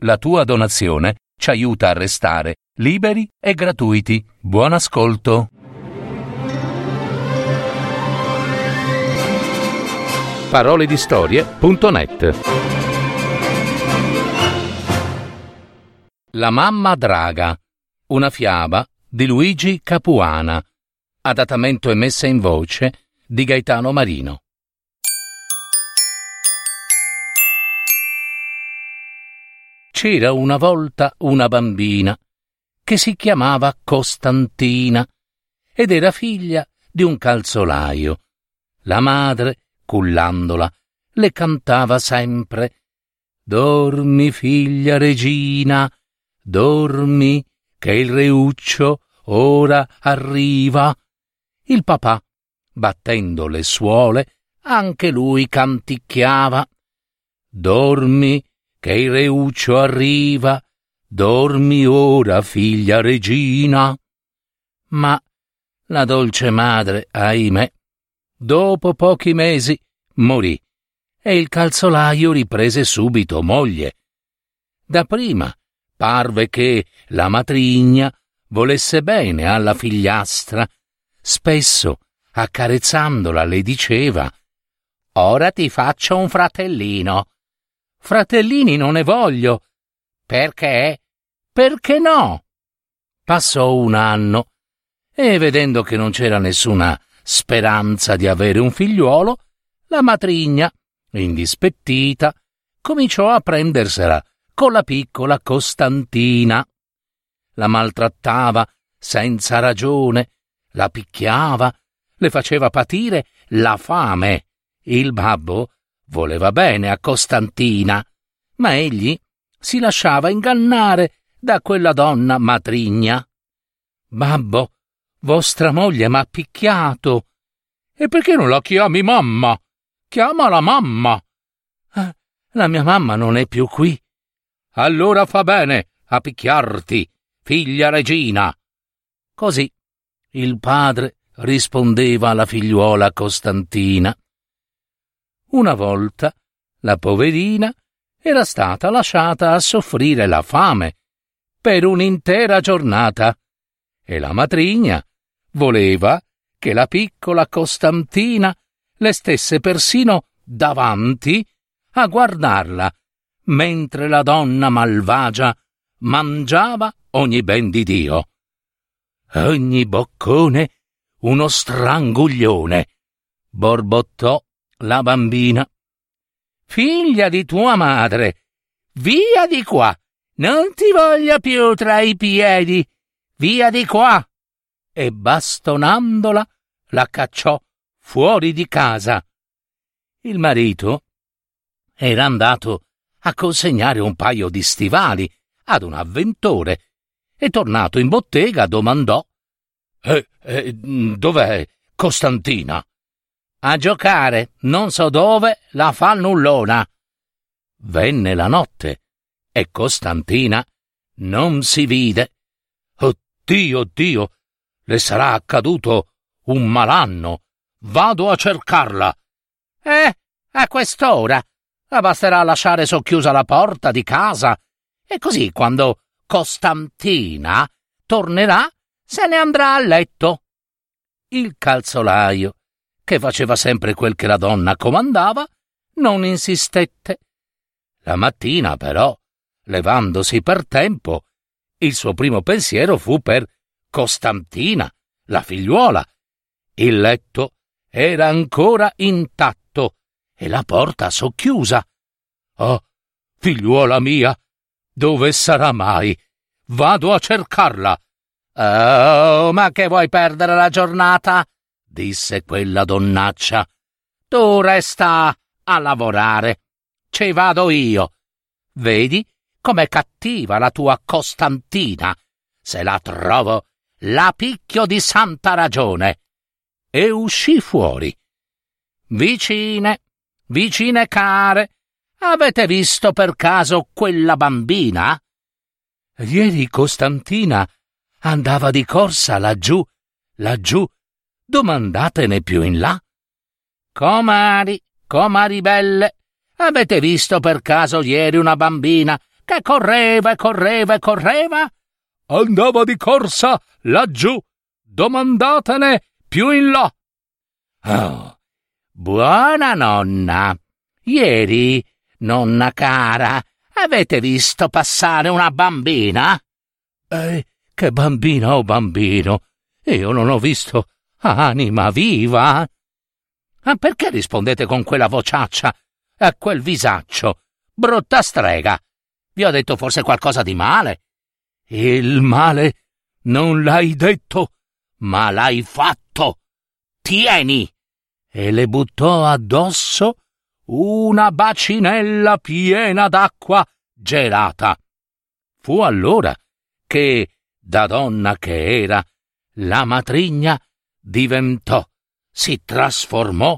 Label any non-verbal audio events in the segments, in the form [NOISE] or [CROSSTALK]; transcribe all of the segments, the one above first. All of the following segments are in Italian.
La tua donazione ci aiuta a restare liberi e gratuiti. Buon ascolto. Paroledistorie.net La mamma draga. Una fiaba di Luigi Capuana. Adattamento e messa in voce di Gaetano Marino. C'era una volta una bambina che si chiamava Costantina ed era figlia di un calzolaio. La madre, cullandola, le cantava sempre Dormi, figlia regina, dormi, che il reuccio ora arriva. Il papà, battendo le suole, anche lui canticchiava Dormi, che il reuccio arriva, dormi ora, figlia regina. Ma la dolce madre, ahimè, dopo pochi mesi morì e il calzolaio riprese subito moglie. Dapprima parve che la matrigna volesse bene alla figliastra, spesso accarezzandola le diceva Ora ti faccio un fratellino Fratellini non ne voglio. Perché? Perché no? Passò un anno e vedendo che non c'era nessuna speranza di avere un figliuolo, la matrigna, indispettita, cominciò a prendersela con la piccola Costantina. La maltrattava senza ragione, la picchiava, le faceva patire la fame. Il babbo voleva bene a Costantina, ma egli si lasciava ingannare da quella donna matrigna. Babbo, vostra moglie m'ha picchiato. E perché non la chiami mamma? Chiamala mamma. Eh, la mia mamma non è più qui. Allora fa bene a picchiarti, figlia regina. Così il padre rispondeva alla figliuola Costantina. Una volta la poverina era stata lasciata a soffrire la fame per un'intera giornata e la matrigna voleva che la piccola Costantina le stesse persino davanti a guardarla, mentre la donna malvagia mangiava ogni ben di Dio. Ogni boccone uno stranguglione, borbottò la bambina. Figlia di tua madre, via di qua! Non ti voglio più tra i piedi! Via di qua! E bastonandola la cacciò fuori di casa. Il marito era andato a consegnare un paio di stivali ad un avventore e tornato in bottega domandò eh, eh, Dov'è Costantina? A giocare, non so dove, la fannullona. Venne la notte e Costantina non si vide. Oddio, Dio, le sarà accaduto un malanno. Vado a cercarla. Eh, a quest'ora. Basterà lasciare socchiusa la porta di casa e così quando Costantina tornerà se ne andrà a letto. Il calzolaio che faceva sempre quel che la donna comandava, non insistette. La mattina, però, levandosi per tempo, il suo primo pensiero fu per Costantina, la figliuola. Il letto era ancora intatto e la porta socchiusa. Oh, figliuola mia, dove sarà mai? Vado a cercarla. Oh, ma che vuoi perdere la giornata? Disse quella donnaccia. Tu resta a lavorare. Ci vado io. Vedi com'è cattiva la tua Costantina. Se la trovo, la picchio di santa ragione. E uscì fuori. Vicine, vicine care, avete visto per caso quella bambina? Ieri Costantina andava di corsa laggiù, laggiù, domandatene più in là. Comari, comari belle, avete visto per caso ieri una bambina che correva e correva e correva? Andava di corsa laggiù, domandatene più in là. Oh, buona nonna. Ieri, nonna cara, avete visto passare una bambina? Eh, che bambina o oh bambino? Io non ho visto anima viva. Ma perché rispondete con quella vociaccia e quel visaccio? Brutta strega. Vi ho detto forse qualcosa di male? Il male non l'hai detto, ma l'hai fatto. Tieni! E le buttò addosso una bacinella piena d'acqua gelata. Fu allora che, da donna che era, la matrigna diventò, si trasformò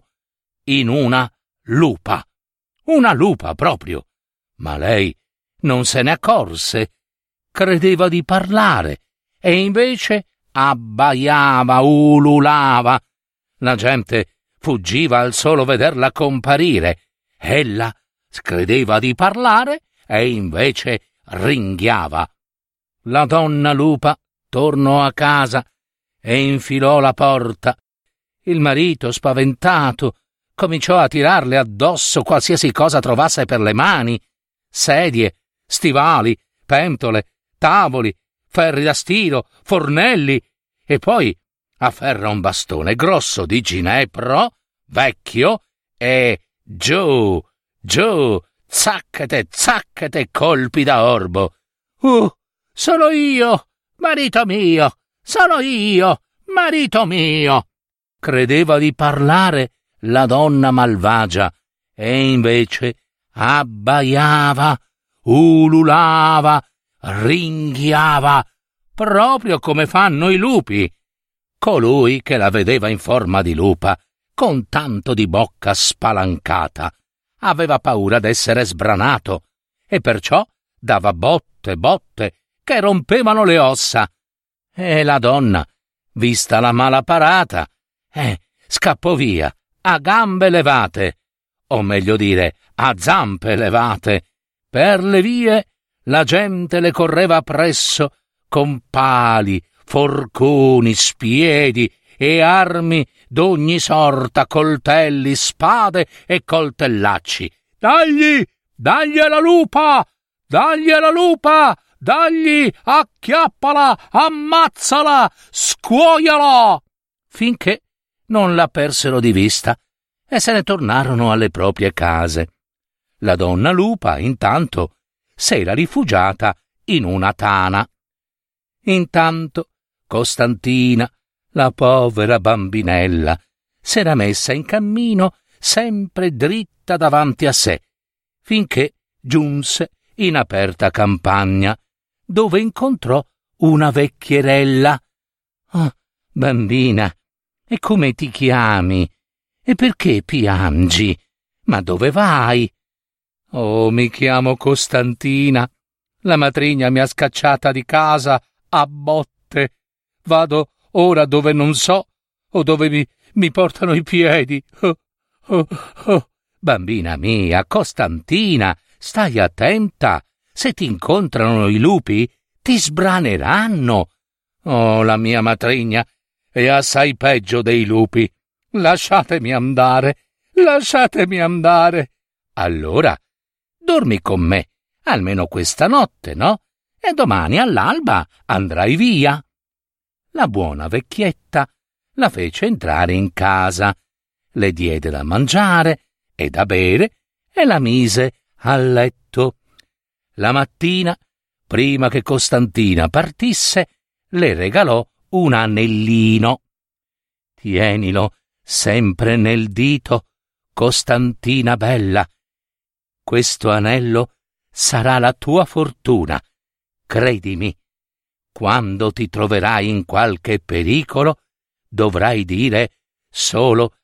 in una lupa. Una lupa proprio. Ma lei non se ne accorse. Credeva di parlare e invece abbaiava, ululava. La gente fuggiva al solo vederla comparire. Ella credeva di parlare e invece ringhiava. La donna lupa tornò a casa e infilò la porta. Il marito, spaventato, cominciò a tirarle addosso qualsiasi cosa trovasse per le mani sedie, stivali, pentole, tavoli, ferri da stiro, fornelli, e poi afferra un bastone grosso di ginepro, vecchio, e giù, giù, zacchete, zacchete colpi da orbo. Uh, sono io, marito mio, sono io, marito mio. Credeva di parlare la donna malvagia, e invece abbaiava, ululava, ringhiava, proprio come fanno i lupi. Colui che la vedeva in forma di lupa, con tanto di bocca spalancata, aveva paura d'essere sbranato e perciò dava botte, botte, che rompevano le ossa. E la donna, vista la mala parata, eh, scappò via, a gambe levate, o meglio dire, a zampe levate. Per le vie la gente le correva appresso con pali, forconi, spiedi e armi d'ogni sorta, coltelli, spade e coltellacci. Dagli! Dagli alla lupa! Dagli alla lupa! Dagli! Acchiappala! Ammazzala! Scuoiala! Finché non la persero di vista e se ne tornarono alle proprie case. La donna lupa, intanto, s'era rifugiata in una tana. Intanto Costantina, la povera bambinella, s'era messa in cammino sempre dritta davanti a sé, finché giunse in aperta campagna, dove incontrò una vecchierella. Oh, bambina, e come ti chiami? E perché piangi? Ma dove vai? Oh, mi chiamo Costantina. La matrigna mi ha scacciata di casa a botte. Vado ora dove non so o dove mi, mi portano i piedi. Oh, oh, oh. Bambina mia, Costantina, stai attenta. Se ti incontrano i lupi, ti sbraneranno. Oh, la mia matrigna è assai peggio dei lupi. Lasciatemi andare, lasciatemi andare. Allora, dormi con me, almeno questa notte, no? E domani all'alba andrai via. La buona vecchietta la fece entrare in casa, le diede da mangiare e da bere e la mise a letto. La mattina, prima che Costantina partisse, le regalò un anellino. Tienilo sempre nel dito, Costantina bella. Questo anello sarà la tua fortuna. Credimi, quando ti troverai in qualche pericolo, dovrai dire solo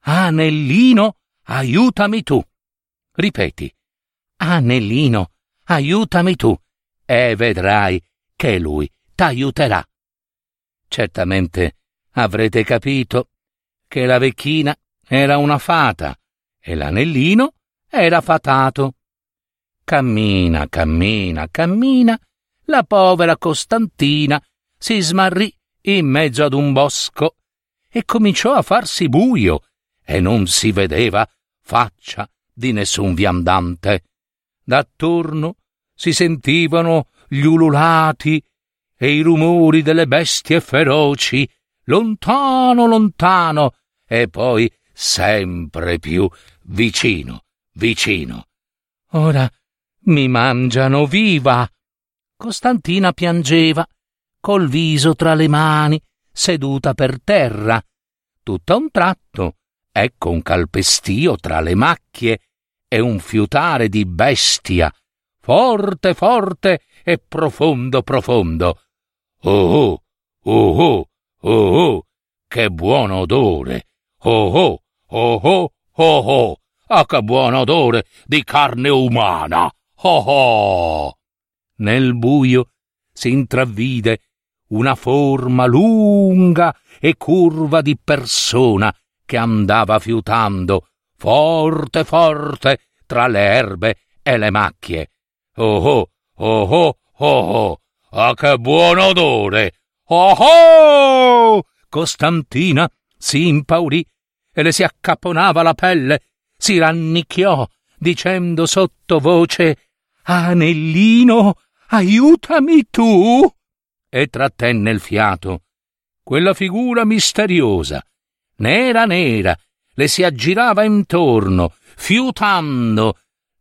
Anellino, aiutami tu. Ripeti, Anellino, aiutami tu, e vedrai che lui t'aiuterà. Certamente avrete capito che la vecchina era una fata e l'anellino era fatato. Cammina, cammina, cammina, la povera Costantina si smarrì in mezzo ad un bosco e cominciò a farsi buio e non si vedeva faccia di nessun viandante. D'attorno si sentivano gli ululati e i rumori delle bestie feroci, lontano, lontano, e poi sempre più vicino, vicino. Ora mi mangiano viva. Costantina piangeva, col viso tra le mani, seduta per terra. Tutto a un tratto, ecco un calpestio tra le macchie e un fiutare di bestia, forte, forte e profondo, profondo. Oh, oh, oh, oh, oh, oh, che buon odore! Oh, oh, oh, oh, oh, oh, ah, che buon odore di carne umana! Oh, oh! Nel buio si intravvide una forma lunga e curva di persona che andava fiutando forte forte tra le erbe e le macchie. Oh oh, oh oh, oh oh, ah che buon odore! Oh oh! Costantina si impaurì e le si accapponava la pelle, si rannicchiò, dicendo sottovoce Anellino, aiutami tu! E trattenne il fiato. Quella figura misteriosa, nera nera, le si aggirava intorno, fiutando.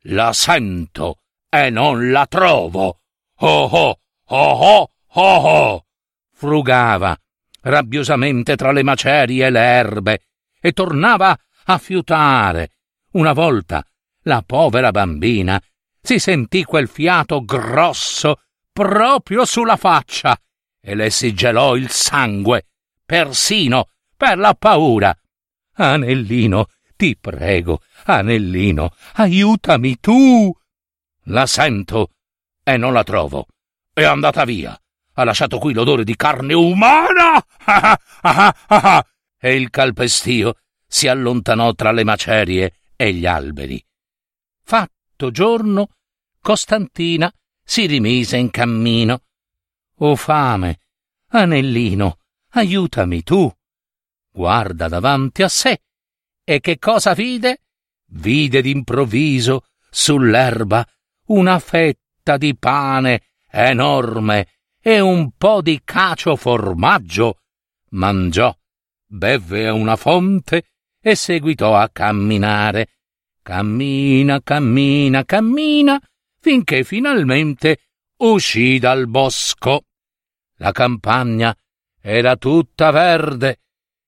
La sento e non la trovo. Oh oh, oh oh, oh oh. Frugava rabbiosamente tra le macerie e le erbe e tornava a fiutare. Una volta la povera bambina si sentì quel fiato grosso proprio sulla faccia e le si gelò il sangue, persino per la paura. Anellino, ti prego, Anellino, aiutami tu. La sento e non la trovo. È andata via. Ha lasciato qui l'odore di carne umana. [LAUGHS] e il calpestio si allontanò tra le macerie e gli alberi. Fatto giorno, Costantina si rimise in cammino. O fame, Anellino, aiutami tu guarda davanti a sé e che cosa vide? Vide d'improvviso sull'erba una fetta di pane enorme e un po' di cacio formaggio. Mangiò, bevve a una fonte e seguitò a camminare. Cammina, cammina, cammina, finché finalmente uscì dal bosco. La campagna era tutta verde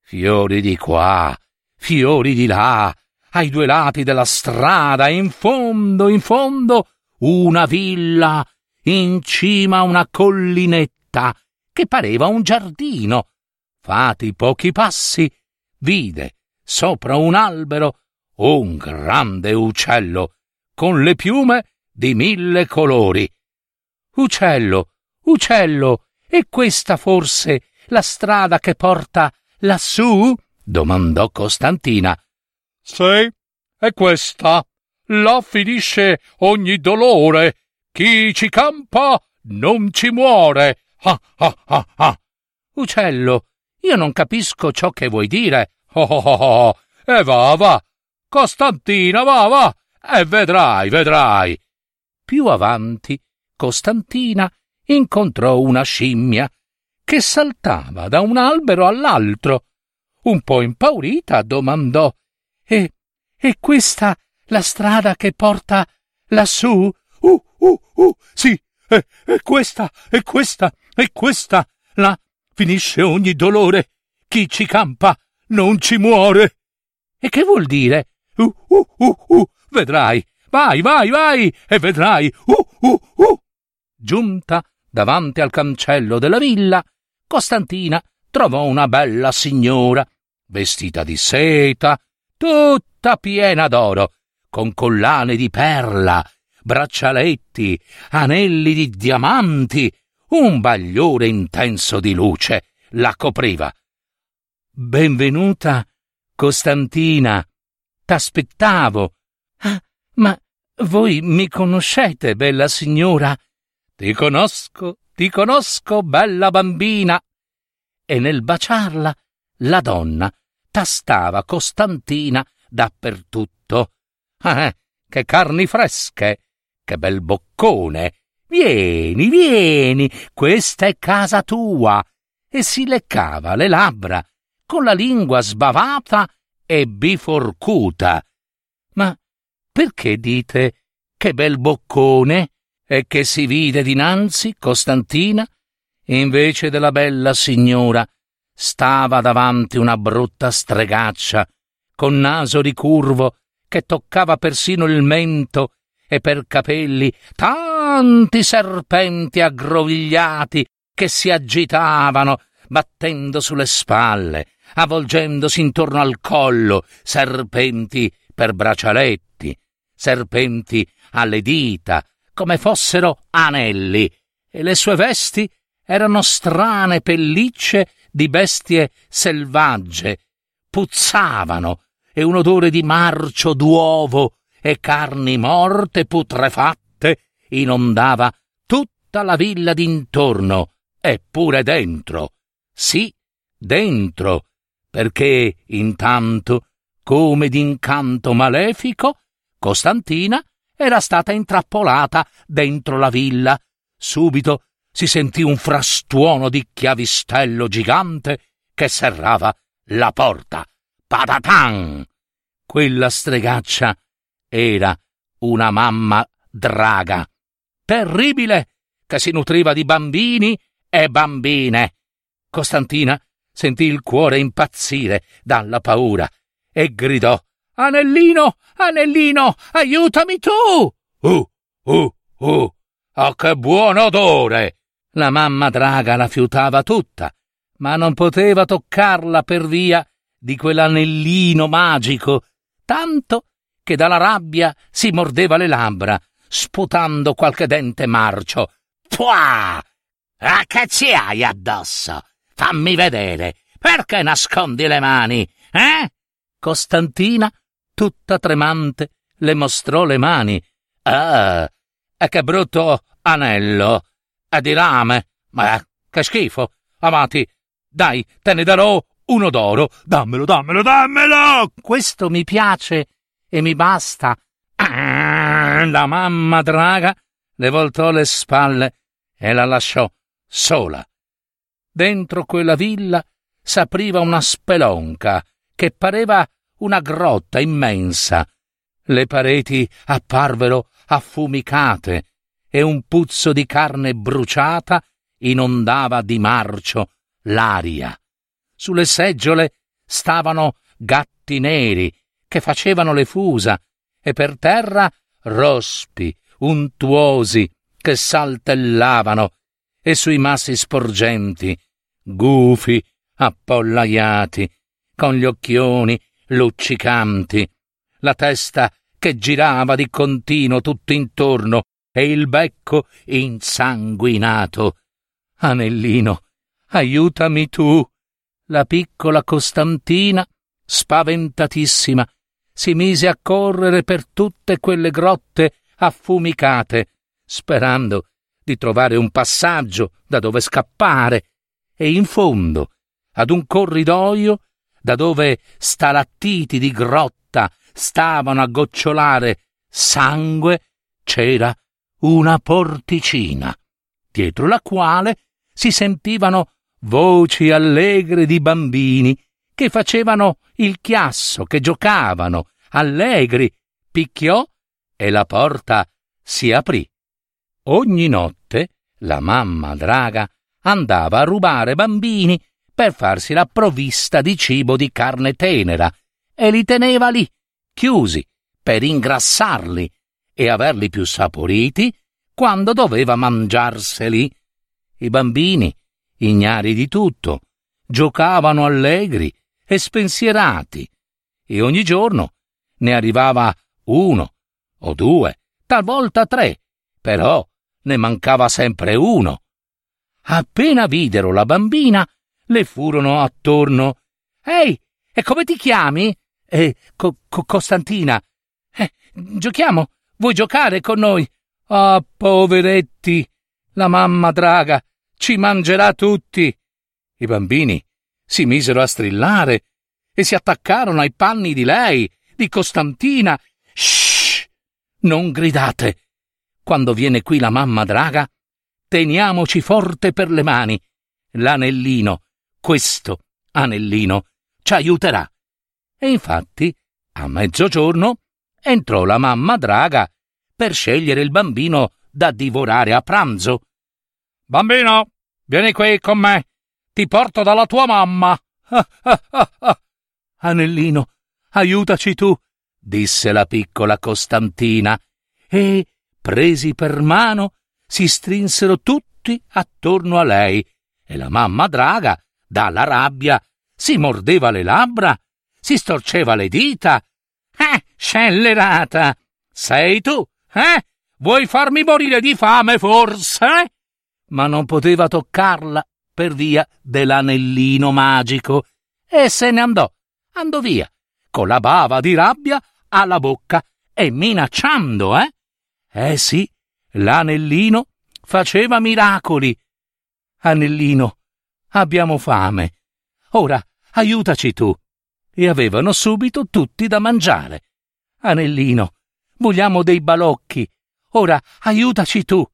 Fiori di qua, fiori di là, ai due lati della strada, in fondo, in fondo, una villa, in cima una collinetta, che pareva un giardino. Fati pochi passi, vide, sopra un albero, un grande uccello, con le piume di mille colori. Uccello, uccello, è questa forse la strada che porta Lassù? domandò Costantina. Sì, è questa. Là finisce ogni dolore. Chi ci campa non ci muore. Ah, ah, ah, ah. Uccello, io non capisco ciò che vuoi dire. Oh, oh, oh, oh. E va, va. Costantina, va, va. E vedrai, vedrai. Più avanti, Costantina incontrò una scimmia che saltava da un albero all'altro. Un po' impaurita domandò E. è questa la strada che porta lassù? Uh, uh, uh, sì, è, è questa, è questa, è questa. Là finisce ogni dolore. Chi ci campa non ci muore. E che vuol dire? Uh, uh, uh, uh, vedrai. Vai, vai, vai, e vedrai. Uh, uh, uh. Giunta davanti al cancello della villa, Costantina trovò una bella signora, vestita di seta, tutta piena d'oro, con collane di perla, braccialetti, anelli di diamanti, un bagliore intenso di luce la copriva. Benvenuta, Costantina. T'aspettavo. Ah, ma voi mi conoscete, bella signora? Ti conosco, ti conosco, bella bambina. E nel baciarla, la donna tastava Costantina dappertutto. Eh, che carni fresche, che bel boccone. Vieni, vieni, questa è casa tua. E si leccava le labbra con la lingua sbavata e biforcuta. Ma perché dite che bel boccone? E che si vide dinanzi Costantina? Invece della bella signora stava davanti una brutta stregaccia, con naso ricurvo, che toccava persino il mento, e per capelli tanti serpenti aggrovigliati che si agitavano, battendo sulle spalle, avvolgendosi intorno al collo, serpenti per braccialetti, serpenti alle dita, come fossero anelli, e le sue vesti erano strane pellicce di bestie selvagge, puzzavano, e un odore di marcio d'uovo e carni morte putrefatte inondava tutta la villa d'intorno, eppure dentro. Sì, dentro, perché intanto, come d'incanto malefico, Costantina era stata intrappolata dentro la villa. Subito si sentì un frastuono di chiavistello gigante che serrava la porta. Patatan! Quella stregaccia era una mamma draga, terribile, che si nutriva di bambini e bambine. Costantina sentì il cuore impazzire dalla paura e gridò Anellino, Anellino, aiutami tu! Uh, uh, uh, oh che buon odore! La mamma draga la fiutava tutta, ma non poteva toccarla per via di quell'anellino magico, tanto che dalla rabbia si mordeva le labbra, sputando qualche dente marcio. Pua! Ah, che ci hai addosso? Fammi vedere. Perché nascondi le mani, eh? Costantina tutta tremante, le mostrò le mani. Ah, e che brutto anello! È di rame! Ma che schifo! Avanti, dai, te ne darò uno d'oro! Dammelo, dammelo, dammelo! Questo mi piace e mi basta. Ah, la mamma draga le voltò le spalle e la lasciò sola. Dentro quella villa s'apriva una spelonca che pareva una grotta immensa. Le pareti apparvero affumicate e un puzzo di carne bruciata inondava di marcio l'aria. Sulle seggiole stavano gatti neri che facevano le fusa e per terra rospi untuosi che saltellavano e sui massi sporgenti gufi appollaiati con gli occhioni luccicanti, la testa che girava di continuo tutto intorno e il becco insanguinato. Anellino, aiutami tu. La piccola Costantina, spaventatissima, si mise a correre per tutte quelle grotte affumicate, sperando di trovare un passaggio da dove scappare, e in fondo, ad un corridoio da dove stalattiti di grotta stavano a gocciolare sangue, c'era una porticina, dietro la quale si sentivano voci allegre di bambini che facevano il chiasso, che giocavano, allegri, picchiò e la porta si aprì. Ogni notte la mamma draga andava a rubare bambini per farsi la provvista di cibo di carne tenera e li teneva lì, chiusi, per ingrassarli e averli più saporiti quando doveva mangiarseli. I bambini, ignari di tutto, giocavano allegri e spensierati, e ogni giorno ne arrivava uno o due, talvolta tre, però ne mancava sempre uno. Appena videro la bambina, le furono attorno. Ehi, e come ti chiami? Eh, Co- Co- Costantina. Eh, giochiamo vuoi giocare con noi? Ah, poveretti! La mamma draga ci mangerà tutti! I bambini si misero a strillare e si attaccarono ai panni di lei, di Costantina. Shh! Non gridate! Quando viene qui la mamma draga, teniamoci forte per le mani. L'anellino, questo anellino, ci aiuterà. E infatti, a mezzogiorno, entrò la mamma draga per scegliere il bambino da divorare a pranzo. Bambino, vieni qui con me. Ti porto dalla tua mamma. [LAUGHS] Anellino, aiutaci tu, disse la piccola Costantina, e, presi per mano, si strinsero tutti attorno a lei, e la mamma draga, dalla rabbia, si mordeva le labbra, si storceva le dita. Eh, scellerata! Sei tu, eh? Vuoi farmi morire di fame, forse? Ma non poteva toccarla per via dell'anellino magico e se ne andò, andò via, con la bava di rabbia alla bocca e minacciando, eh? Eh sì, l'anellino faceva miracoli. Anellino, abbiamo fame. Ora aiutaci tu. E avevano subito tutti da mangiare. Anellino, vogliamo dei balocchi. Ora aiutaci tu.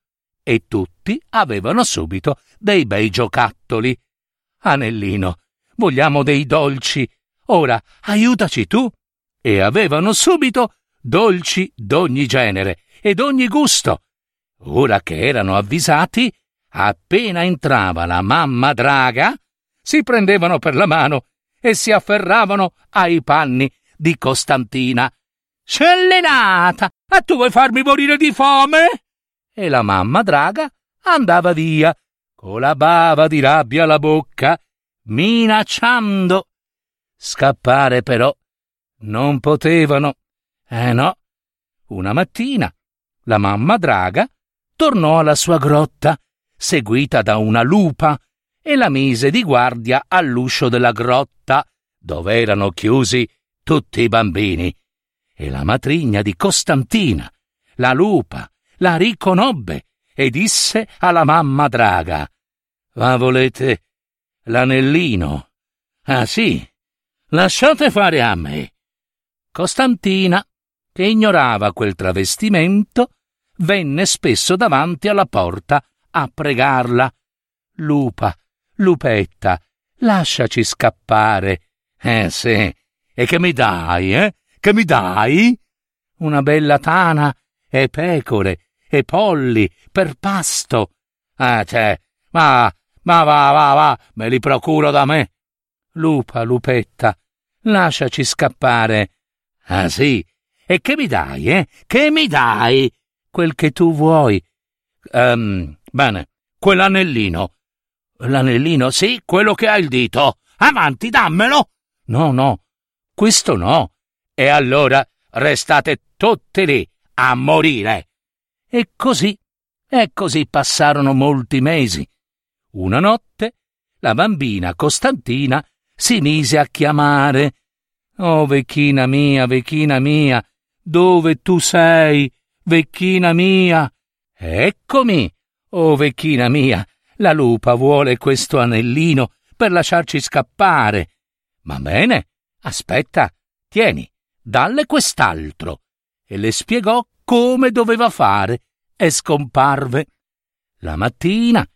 E tutti avevano subito dei bei giocattoli. Anellino, vogliamo dei dolci. Ora aiutaci tu. E avevano subito dolci d'ogni genere e d'ogni gusto. Ora che erano avvisati, appena entrava la mamma draga, si prendevano per la mano e si afferravano ai panni di Costantina. Scellenata! Ma tu vuoi farmi morire di fame? E la mamma draga andava via, con la bava di rabbia alla bocca, minacciando. Scappare però non potevano. Eh no. Una mattina la mamma draga tornò alla sua grotta, seguita da una lupa, e la mise di guardia all'uscio della grotta, dove erano chiusi tutti i bambini. E la matrigna di Costantina, la lupa, la riconobbe e disse alla mamma draga: Ma volete l'anellino? Ah sì, lasciate fare a me. Costantina, che ignorava quel travestimento, venne spesso davanti alla porta a pregarla. Lupa, Lupetta, lasciaci scappare. Eh sì, e che mi dai, eh? Che mi dai? Una bella tana e pecore e polli per pasto. Ah, c'è, ma, ma va, va, va, me li procuro da me. Lupa, Lupetta, lasciaci scappare. Ah sì, e che mi dai, eh? Che mi dai? Quel che tu vuoi. Um, bene, quell'anellino L'anellino, sì, quello che ha il dito. Avanti, dammelo. No, no, questo no. E allora restate tutti lì a morire. E così, e così passarono molti mesi. Una notte la bambina Costantina si mise a chiamare. Oh, vecchina mia, vecchina mia, dove tu sei, vecchina mia? Eccomi, oh, vecchina mia, la lupa vuole questo anellino per lasciarci scappare. Va bene, aspetta, tieni, dalle quest'altro. E le spiegò come doveva fare e scomparve. La mattina.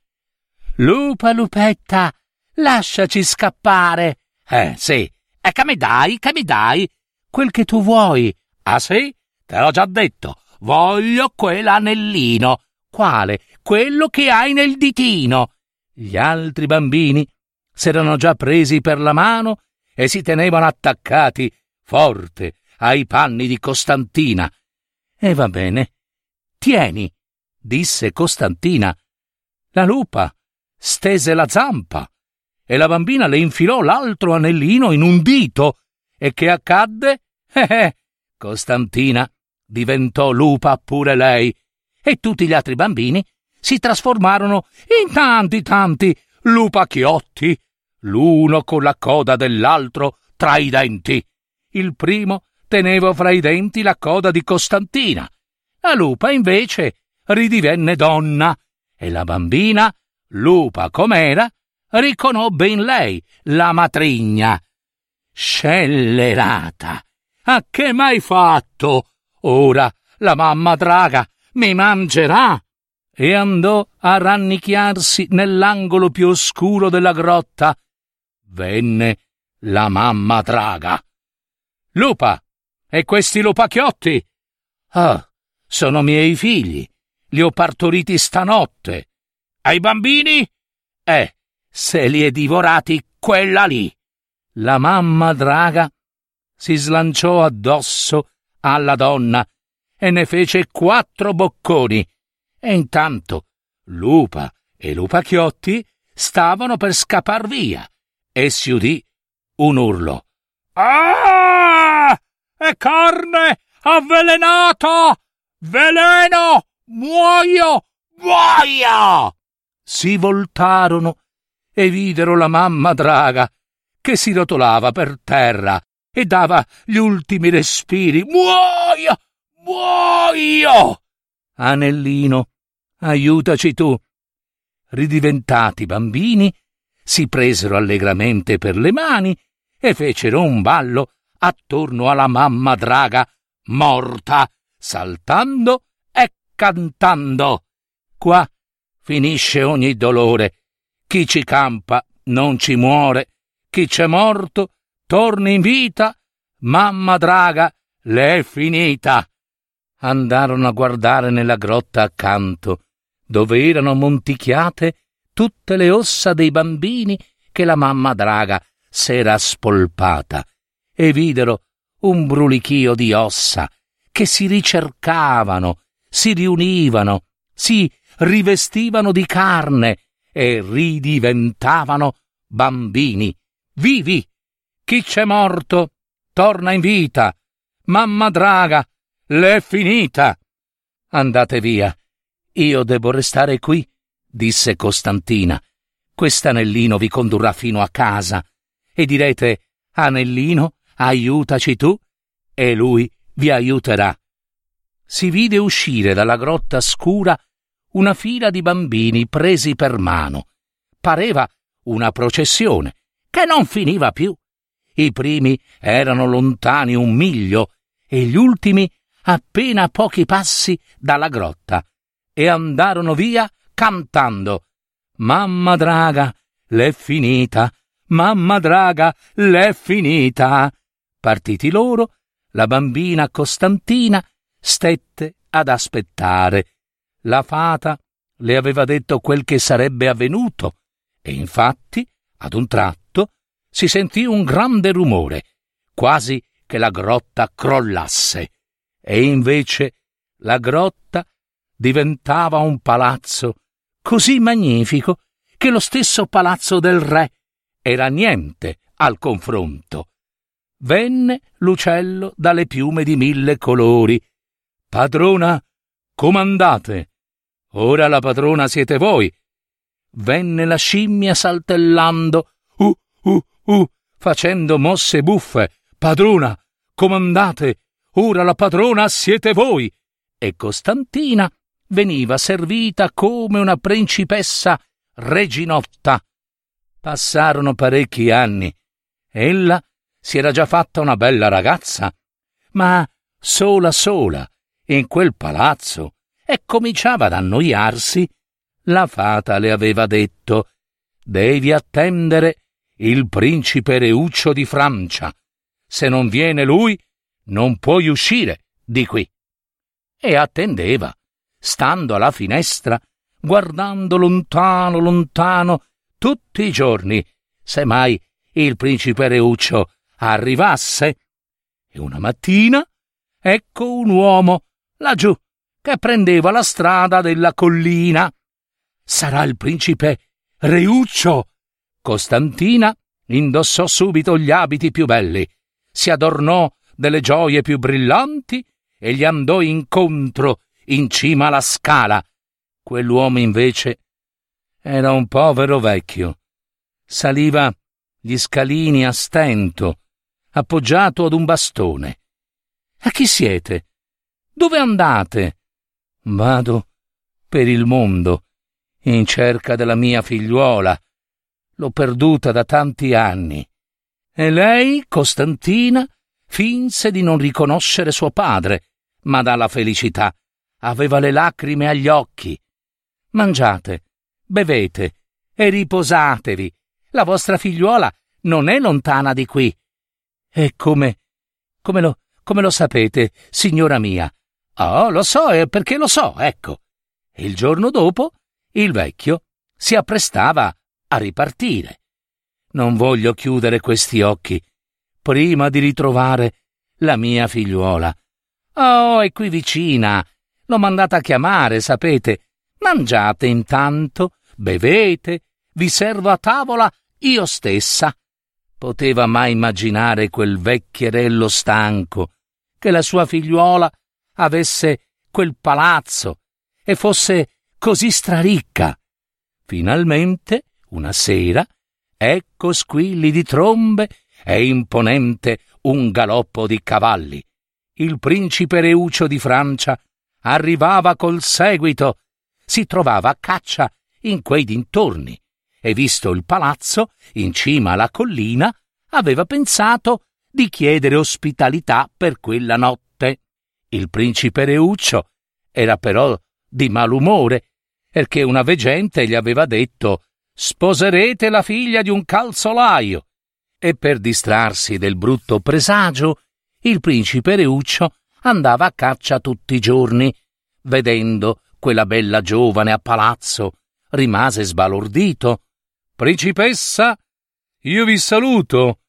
Lupa, lupetta, lasciaci scappare. Eh, sì. E che mi dai, che mi dai? Quel che tu vuoi. Ah, sì? Te l'ho già detto. Voglio quell'anellino. Quale? Quello che hai nel ditino. Gli altri bambini s'erano già presi per la mano e si tenevano attaccati forte ai panni di Costantina. E va bene. Tieni, disse Costantina. La lupa stese la zampa e la bambina le infilò l'altro anellino in un dito. E che accadde? Eh eh, Costantina diventò lupa pure lei e tutti gli altri bambini si trasformarono in tanti tanti lupacchiotti, l'uno con la coda dell'altro tra i denti. Il primo teneva fra i denti la coda di Costantina, La lupa invece ridivenne donna e la bambina, lupa com'era, riconobbe in lei la matrigna. Scellerata! A che m'hai fatto? Ora la mamma draga mi mangerà! E andò a rannicchiarsi nell'angolo più oscuro della grotta. Venne la mamma draga. Lupa, e questi lupacchiotti? Ah, sono miei figli. Li ho partoriti stanotte. Ai bambini? Eh, se li è divorati quella lì. La mamma draga si slanciò addosso alla donna e ne fece quattro bocconi. E intanto Lupa e Lupacchiotti stavano per scappar via e si udì un urlo. Ah! È carne avvelenata! Veleno! Muoio! Muoio! Si voltarono e videro la mamma draga che si rotolava per terra e dava gli ultimi respiri. Muoio! Muoio! Anellino, aiutaci tu. Ridiventati bambini, si presero allegramente per le mani e fecero un ballo attorno alla mamma draga morta, saltando e cantando. Qua finisce ogni dolore. Chi ci campa non ci muore. Chi c'è morto torna in vita. Mamma draga le è finita. Andarono a guardare nella grotta accanto, dove erano monticchiate tutte le ossa dei bambini che la mamma draga s'era spolpata e videro un brulichio di ossa che si ricercavano, si riunivano, si rivestivano di carne e ridiventavano bambini vivi. Chi c'è morto torna in vita. Mamma draga, l'è finita. Andate via. Io devo restare qui, disse Costantina. Quest'anellino vi condurrà fino a casa e direte Anellino, aiutaci tu, e lui vi aiuterà. Si vide uscire dalla grotta scura una fila di bambini presi per mano. Pareva una processione che non finiva più. I primi erano lontani un miglio e gli ultimi appena pochi passi dalla grotta e andarono via cantando Mamma draga, l'è finita, mamma draga, l'è finita. Partiti loro, la bambina Costantina stette ad aspettare. La fata le aveva detto quel che sarebbe avvenuto, e infatti, ad un tratto, si sentì un grande rumore, quasi che la grotta crollasse, e invece la grotta diventava un palazzo così magnifico che lo stesso palazzo del re era niente al confronto. Venne l'uccello dalle piume di mille colori. Padrona, comandate. Ora la padrona siete voi. Venne la scimmia saltellando, uh, uh, uh, facendo mosse buffe. Padrona, comandate. Ora la padrona siete voi. E Costantina veniva servita come una principessa reginotta. Passarono parecchi anni. Ella si era già fatta una bella ragazza, ma sola sola, in quel palazzo, e cominciava ad annoiarsi. La fata le aveva detto Devi attendere il principe Reuccio di Francia. Se non viene lui, non puoi uscire di qui. E attendeva, stando alla finestra, guardando lontano, lontano tutti i giorni, se mai il principe Reuccio arrivasse. E una mattina ecco un uomo laggiù che prendeva la strada della collina. Sarà il principe Reuccio. Costantina indossò subito gli abiti più belli, si adornò delle gioie più brillanti e gli andò incontro in cima alla scala. Quell'uomo invece era un povero vecchio. Saliva gli scalini a stento, appoggiato ad un bastone. A chi siete? Dove andate? Vado per il mondo in cerca della mia figliuola. L'ho perduta da tanti anni. E lei, Costantina, finse di non riconoscere suo padre, ma dalla felicità aveva le lacrime agli occhi. Mangiate, bevete e riposatevi. La vostra figliuola non è lontana di qui. E come, come lo, come lo sapete, signora mia? Oh, lo so, è perché lo so, ecco. Il giorno dopo, il vecchio si apprestava a ripartire. Non voglio chiudere questi occhi prima di ritrovare la mia figliuola. Oh, è qui vicina. L'ho mandata a chiamare, sapete. Mangiate intanto, bevete, vi servo a tavola io stessa. Poteva mai immaginare quel vecchierello stanco che la sua figliuola avesse quel palazzo e fosse così straricca. Finalmente, una sera, ecco squilli di trombe e imponente un galoppo di cavalli. Il principe Reuccio di Francia arrivava col seguito, si trovava a caccia in quei dintorni e visto il palazzo in cima alla collina, aveva pensato di chiedere ospitalità per quella notte. Il principe Reuccio era però di malumore, perché una veggente gli aveva detto sposerete la figlia di un calzolaio. E per distrarsi del brutto presagio, il principe Reuccio andava a caccia tutti i giorni. Vedendo quella bella giovane a palazzo, rimase sbalordito Principessa, io vi saluto.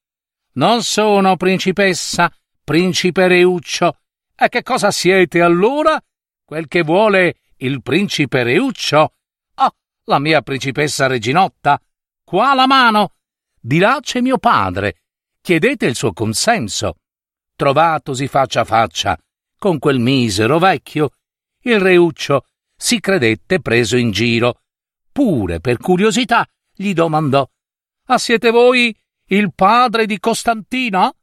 Non sono principessa, principe Reuccio. E che cosa siete allora? Quel che vuole il principe Reuccio? Ah, la mia principessa Reginotta. Qua la mano. Di là c'è mio padre. Chiedete il suo consenso. Trovatosi faccia a faccia con quel misero vecchio, il Reuccio si credette preso in giro. Pure per curiosità gli domandò. Ah, siete voi il padre di Costantina?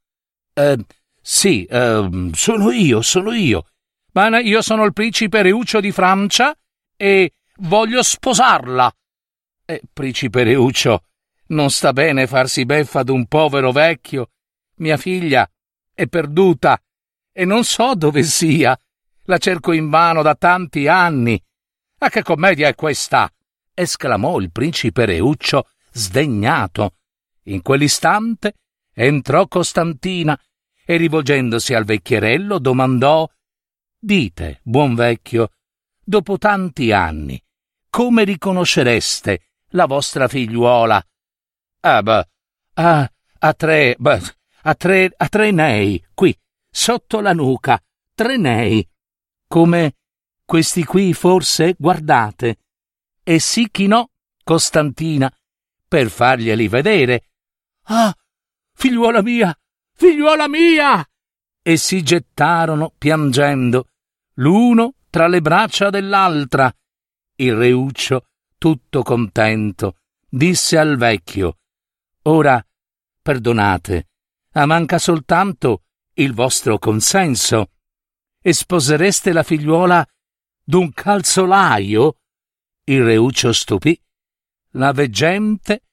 Eh, sì, eh, sono io, sono io. Bene, io sono il principe Reuccio di Francia e voglio sposarla. Eh, principe Reuccio, non sta bene farsi beffa d'un povero vecchio. Mia figlia è perduta e non so dove sia. La cerco invano da tanti anni. Ma che commedia è questa? esclamò il principe Reuccio sdegnato. In quell'istante entrò Costantina e rivolgendosi al vecchierello domandò Dite, buon vecchio, dopo tanti anni, come riconoscereste la vostra figliuola? Ah, beh, ah, a tre, a tre, a tre nei, qui, sotto la nuca, tre nei. Come questi qui, forse, guardate e si chinò Costantina per farglieli vedere. Ah, figliuola mia, figliuola mia! E si gettarono piangendo, l'uno tra le braccia dell'altra. Il reuccio, tutto contento, disse al vecchio: Ora, perdonate, ma manca soltanto il vostro consenso. E sposereste la figliuola d'un calzolaio? Il Reuccio stupì. La veggente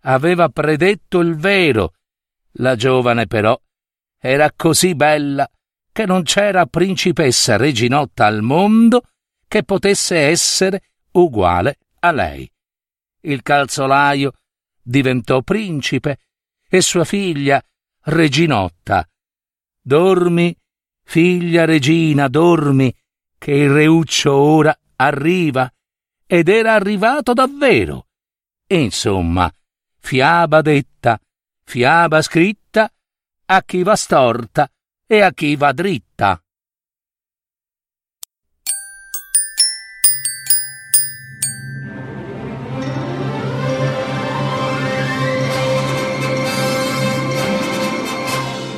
aveva predetto il vero. La giovane però era così bella che non c'era principessa reginotta al mondo che potesse essere uguale a lei. Il calzolaio diventò principe e sua figlia reginotta. Dormi, figlia regina, dormi, che il reuccio ora arriva ed era arrivato davvero. E insomma, fiaba detta, fiaba scritta, a chi va storta e a chi va dritta.